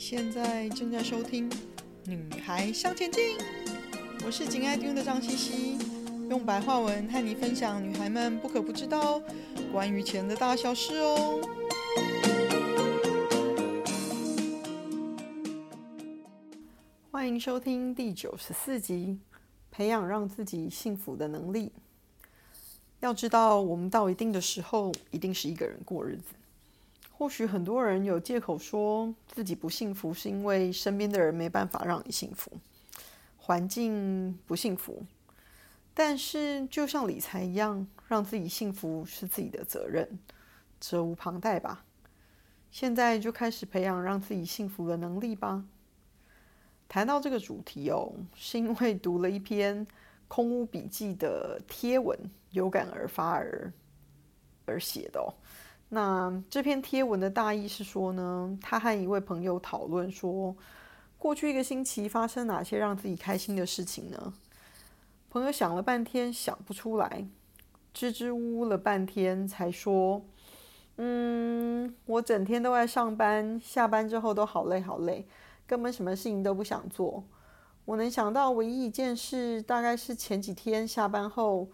现在正在收听《女孩向前进》，我是紧爱听的张茜茜，用白话文和你分享女孩们不可不知道关于钱的大小事哦。欢迎收听第九十四集，培养让自己幸福的能力。要知道，我们到一定的时候，一定是一个人过日子。或许很多人有借口说自己不幸福，是因为身边的人没办法让你幸福，环境不幸福。但是就像理财一样，让自己幸福是自己的责任，责无旁贷吧。现在就开始培养让自己幸福的能力吧。谈到这个主题哦，是因为读了一篇空屋笔记的贴文，有感而发而而写的哦。那这篇贴文的大意是说呢，他和一位朋友讨论说，过去一个星期发生哪些让自己开心的事情呢？朋友想了半天想不出来，支支吾吾了半天才说，嗯，我整天都在上班，下班之后都好累好累，根本什么事情都不想做。我能想到唯一一件事，大概是前几天下班后，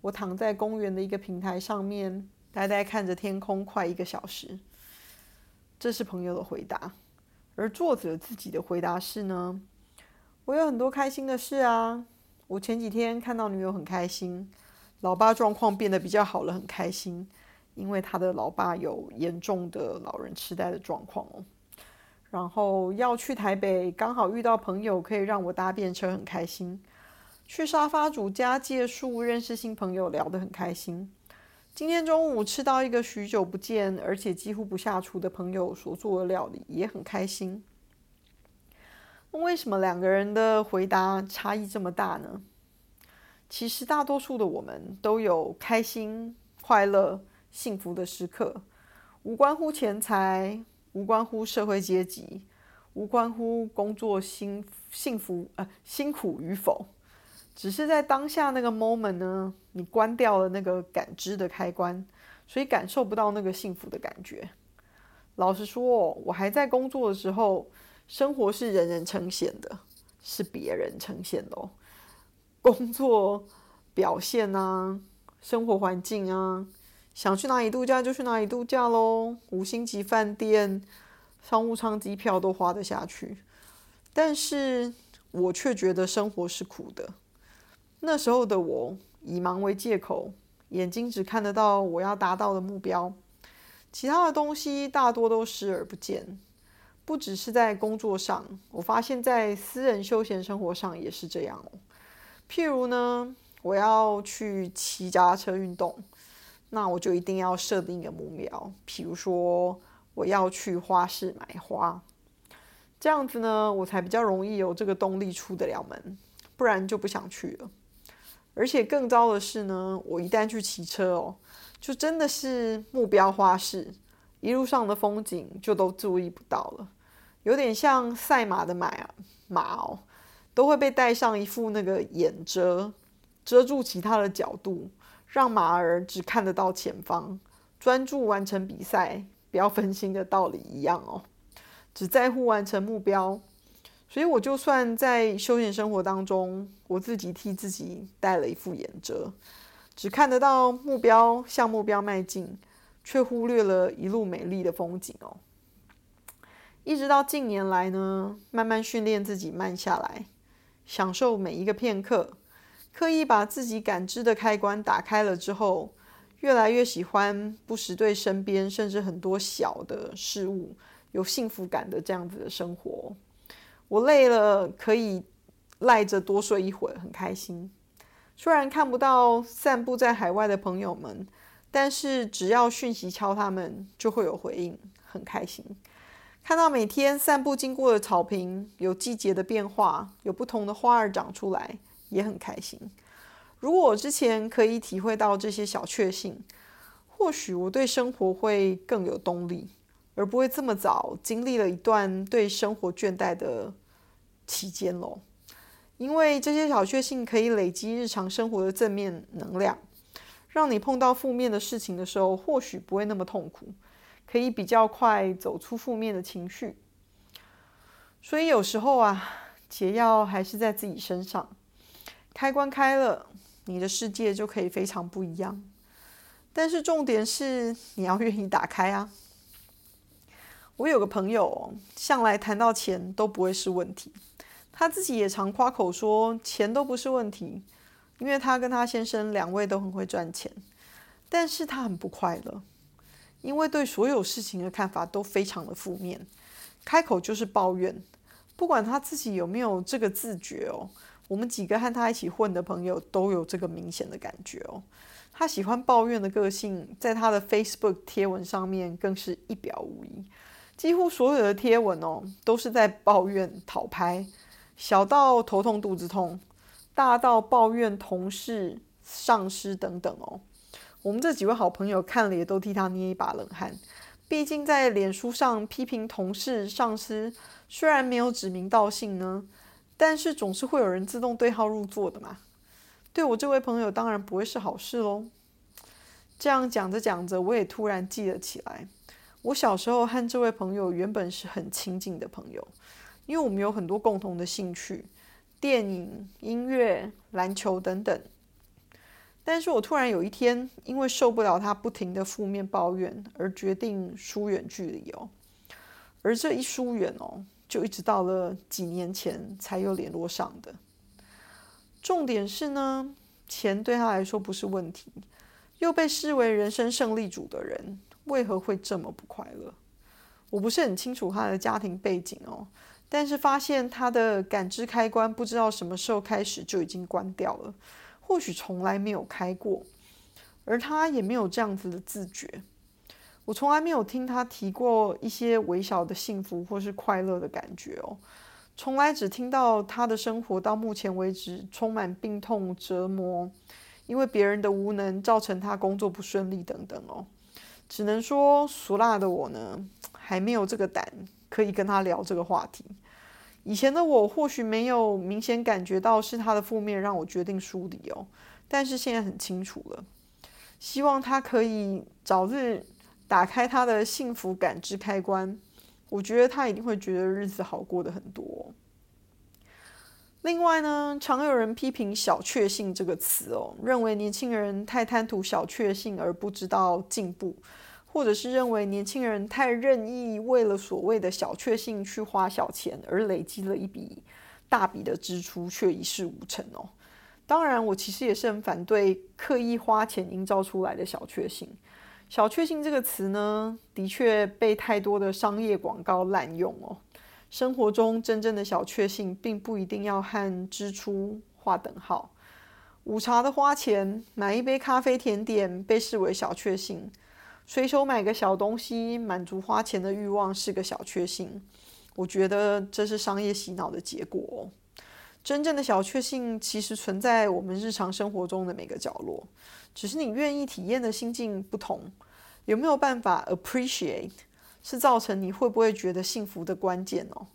我躺在公园的一个平台上面。呆呆看着天空快一个小时，这是朋友的回答。而作者自己的回答是呢：我有很多开心的事啊。我前几天看到女友很开心，老爸状况变得比较好了，很开心，因为他的老爸有严重的老人痴呆的状况哦。然后要去台北，刚好遇到朋友可以让我搭便车，很开心。去沙发主家借宿，认识新朋友，聊得很开心。今天中午吃到一个许久不见，而且几乎不下厨的朋友所做的料理，也很开心。那为什么两个人的回答差异这么大呢？其实大多数的我们都有开心、快乐、幸福的时刻，无关乎钱财，无关乎社会阶级，无关乎工作辛幸福呃辛苦与否。只是在当下那个 moment 呢，你关掉了那个感知的开关，所以感受不到那个幸福的感觉。老实说，我还在工作的时候，生活是人人称羡的，是别人称羡的。工作表现啊，生活环境啊，想去哪里度假就去哪里度假喽，五星级饭店、商务舱机票都花得下去。但是我却觉得生活是苦的。那时候的我以忙为借口，眼睛只看得到我要达到的目标，其他的东西大多都视而不见。不只是在工作上，我发现在私人休闲生活上也是这样哦。譬如呢，我要去骑脚踏车运动，那我就一定要设定一个目标，譬如说我要去花市买花，这样子呢，我才比较容易有这个动力出得了门，不然就不想去了。而且更糟的是呢，我一旦去骑车哦，就真的是目标花式，一路上的风景就都注意不到了，有点像赛马的马马哦，都会被戴上一副那个眼遮，遮住其他的角度，让马儿只看得到前方，专注完成比赛，不要分心的道理一样哦，只在乎完成目标。所以我就算在休闲生活当中，我自己替自己戴了一副眼遮，只看得到目标，向目标迈进，却忽略了一路美丽的风景哦。一直到近年来呢，慢慢训练自己慢下来，享受每一个片刻，刻意把自己感知的开关打开了之后，越来越喜欢不时对身边甚至很多小的事物有幸福感的这样子的生活。我累了，可以赖着多睡一会儿，很开心。虽然看不到散步在海外的朋友们，但是只要讯息敲他们，就会有回应，很开心。看到每天散步经过的草坪有季节的变化，有不同的花儿长出来，也很开心。如果我之前可以体会到这些小确幸，或许我对生活会更有动力。而不会这么早经历了一段对生活倦怠的期间喽，因为这些小确幸可以累积日常生活的正面能量，让你碰到负面的事情的时候，或许不会那么痛苦，可以比较快走出负面的情绪。所以有时候啊，解药还是在自己身上。开关开了，你的世界就可以非常不一样。但是重点是你要愿意打开啊。我有个朋友，向来谈到钱都不会是问题。他自己也常夸口说钱都不是问题，因为他跟他先生两位都很会赚钱。但是他很不快乐，因为对所有事情的看法都非常的负面，开口就是抱怨。不管他自己有没有这个自觉哦，我们几个和他一起混的朋友都有这个明显的感觉哦。他喜欢抱怨的个性，在他的 Facebook 贴文上面更是一表无遗。几乎所有的贴文哦，都是在抱怨讨拍，小到头痛肚子痛，大到抱怨同事、上司等等哦。我们这几位好朋友看了也都替他捏一把冷汗。毕竟在脸书上批评同事、上司，虽然没有指名道姓呢，但是总是会有人自动对号入座的嘛。对我这位朋友当然不会是好事喽。这样讲着讲着，我也突然记了起来。我小时候和这位朋友原本是很亲近的朋友，因为我们有很多共同的兴趣，电影、音乐、篮球等等。但是我突然有一天，因为受不了他不停的负面抱怨，而决定疏远距离哦。而这一疏远哦，就一直到了几年前才又联络上的。重点是呢，钱对他来说不是问题，又被视为人生胜利组的人。为何会这么不快乐？我不是很清楚他的家庭背景哦，但是发现他的感知开关不知道什么时候开始就已经关掉了，或许从来没有开过，而他也没有这样子的自觉。我从来没有听他提过一些微小的幸福或是快乐的感觉哦，从来只听到他的生活到目前为止充满病痛折磨，因为别人的无能造成他工作不顺利等等哦。只能说，俗辣的我呢，还没有这个胆可以跟他聊这个话题。以前的我或许没有明显感觉到是他的负面让我决定疏离哦，但是现在很清楚了。希望他可以早日打开他的幸福感知开关，我觉得他一定会觉得日子好过的很多。另外呢，常有人批评“小确幸”这个词哦，认为年轻人太贪图小确幸而不知道进步，或者是认为年轻人太任意，为了所谓的小确幸去花小钱，而累积了一笔大笔的支出却一事无成哦。当然，我其实也是很反对刻意花钱营造出来的小确幸。小确幸这个词呢，的确被太多的商业广告滥用哦。生活中真正的小确幸，并不一定要和支出划等号。午茶的花钱，买一杯咖啡甜点，被视为小确幸；随手买个小东西，满足花钱的欲望，是个小确幸。我觉得这是商业洗脑的结果。真正的小确幸，其实存在我们日常生活中的每个角落，只是你愿意体验的心境不同。有没有办法 appreciate？是造成你会不会觉得幸福的关键哦。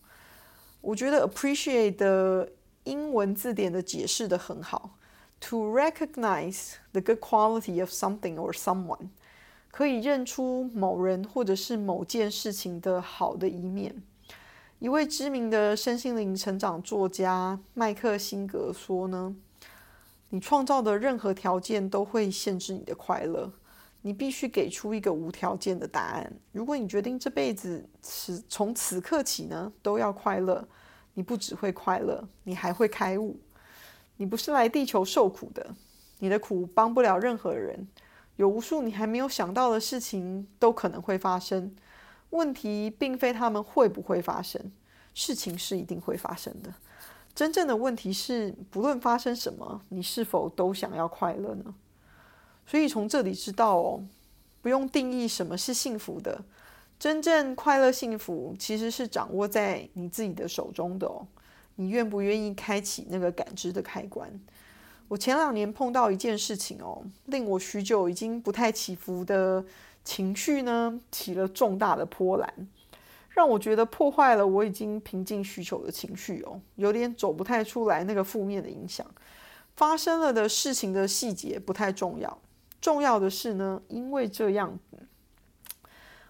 我觉得 appreciate 的英文字典的解释得很好，to recognize the good quality of something or someone，可以认出某人或者是某件事情的好的一面。一位知名的身心灵成长作家麦克辛格说呢，你创造的任何条件都会限制你的快乐。你必须给出一个无条件的答案。如果你决定这辈子此从此刻起呢都要快乐，你不只会快乐，你还会开悟。你不是来地球受苦的，你的苦帮不了任何人。有无数你还没有想到的事情都可能会发生。问题并非他们会不会发生，事情是一定会发生的。真正的问题是，不论发生什么，你是否都想要快乐呢？所以从这里知道哦，不用定义什么是幸福的，真正快乐幸福其实是掌握在你自己的手中的哦。你愿不愿意开启那个感知的开关？我前两年碰到一件事情哦，令我许久已经不太起伏的情绪呢，起了重大的波澜，让我觉得破坏了我已经平静许久的情绪哦，有点走不太出来那个负面的影响。发生了的事情的细节不太重要。重要的是呢，因为这样，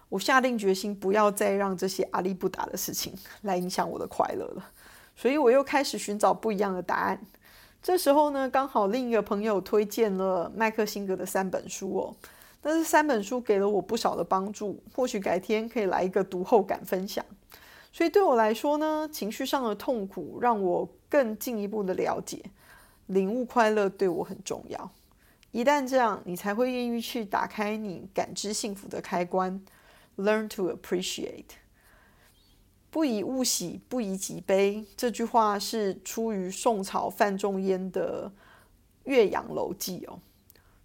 我下定决心不要再让这些阿里不达的事情 来影响我的快乐了，所以我又开始寻找不一样的答案。这时候呢，刚好另一个朋友推荐了麦克辛格的三本书哦，但是三本书给了我不少的帮助，或许改天可以来一个读后感分享。所以对我来说呢，情绪上的痛苦让我更进一步的了解，领悟快乐对我很重要。一旦这样，你才会愿意去打开你感知幸福的开关。Learn to appreciate，不以物喜，不以己悲。这句话是出于宋朝范仲淹的《岳阳楼记》哦。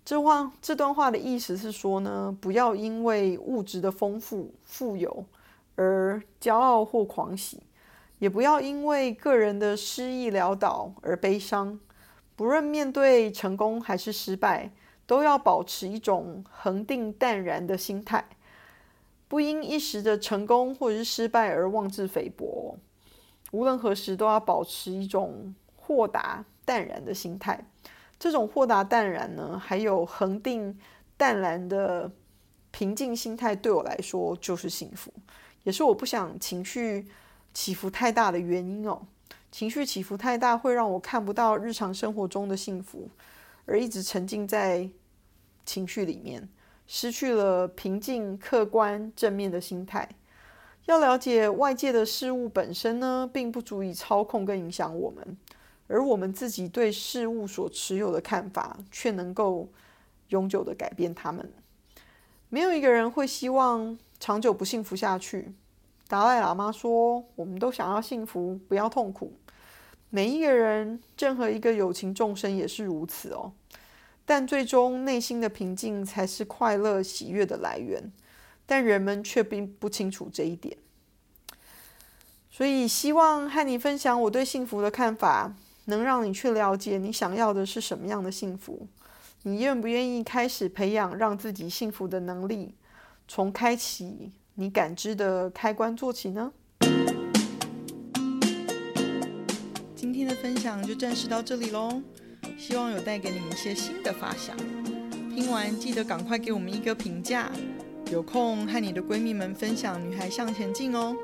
这话这段话的意思是说呢，不要因为物质的丰富、富有而骄傲或狂喜，也不要因为个人的失意潦倒而悲伤。不论面对成功还是失败，都要保持一种恒定淡然的心态。不因一时的成功或者是失败而妄自菲薄，无论何时都要保持一种豁达淡然的心态。这种豁达淡然呢，还有恒定淡然的平静心态，对我来说就是幸福，也是我不想情绪起伏太大的原因哦。情绪起伏太大，会让我看不到日常生活中的幸福，而一直沉浸在情绪里面。失去了平静、客观、正面的心态。要了解外界的事物本身呢，并不足以操控跟影响我们，而我们自己对事物所持有的看法，却能够永久的改变他们。没有一个人会希望长久不幸福下去。达赖喇嘛说：“我们都想要幸福，不要痛苦。”每一个人，任何一个有情众生也是如此哦。但最终，内心的平静才是快乐喜悦的来源，但人们却并不清楚这一点。所以，希望和你分享我对幸福的看法，能让你去了解你想要的是什么样的幸福。你愿不愿意开始培养让自己幸福的能力，从开启你感知的开关做起呢？想就暂时到这里喽。希望有带给你们一些新的发想。听完记得赶快给我们一个评价。有空和你的闺蜜们分享《女孩向前进》哦。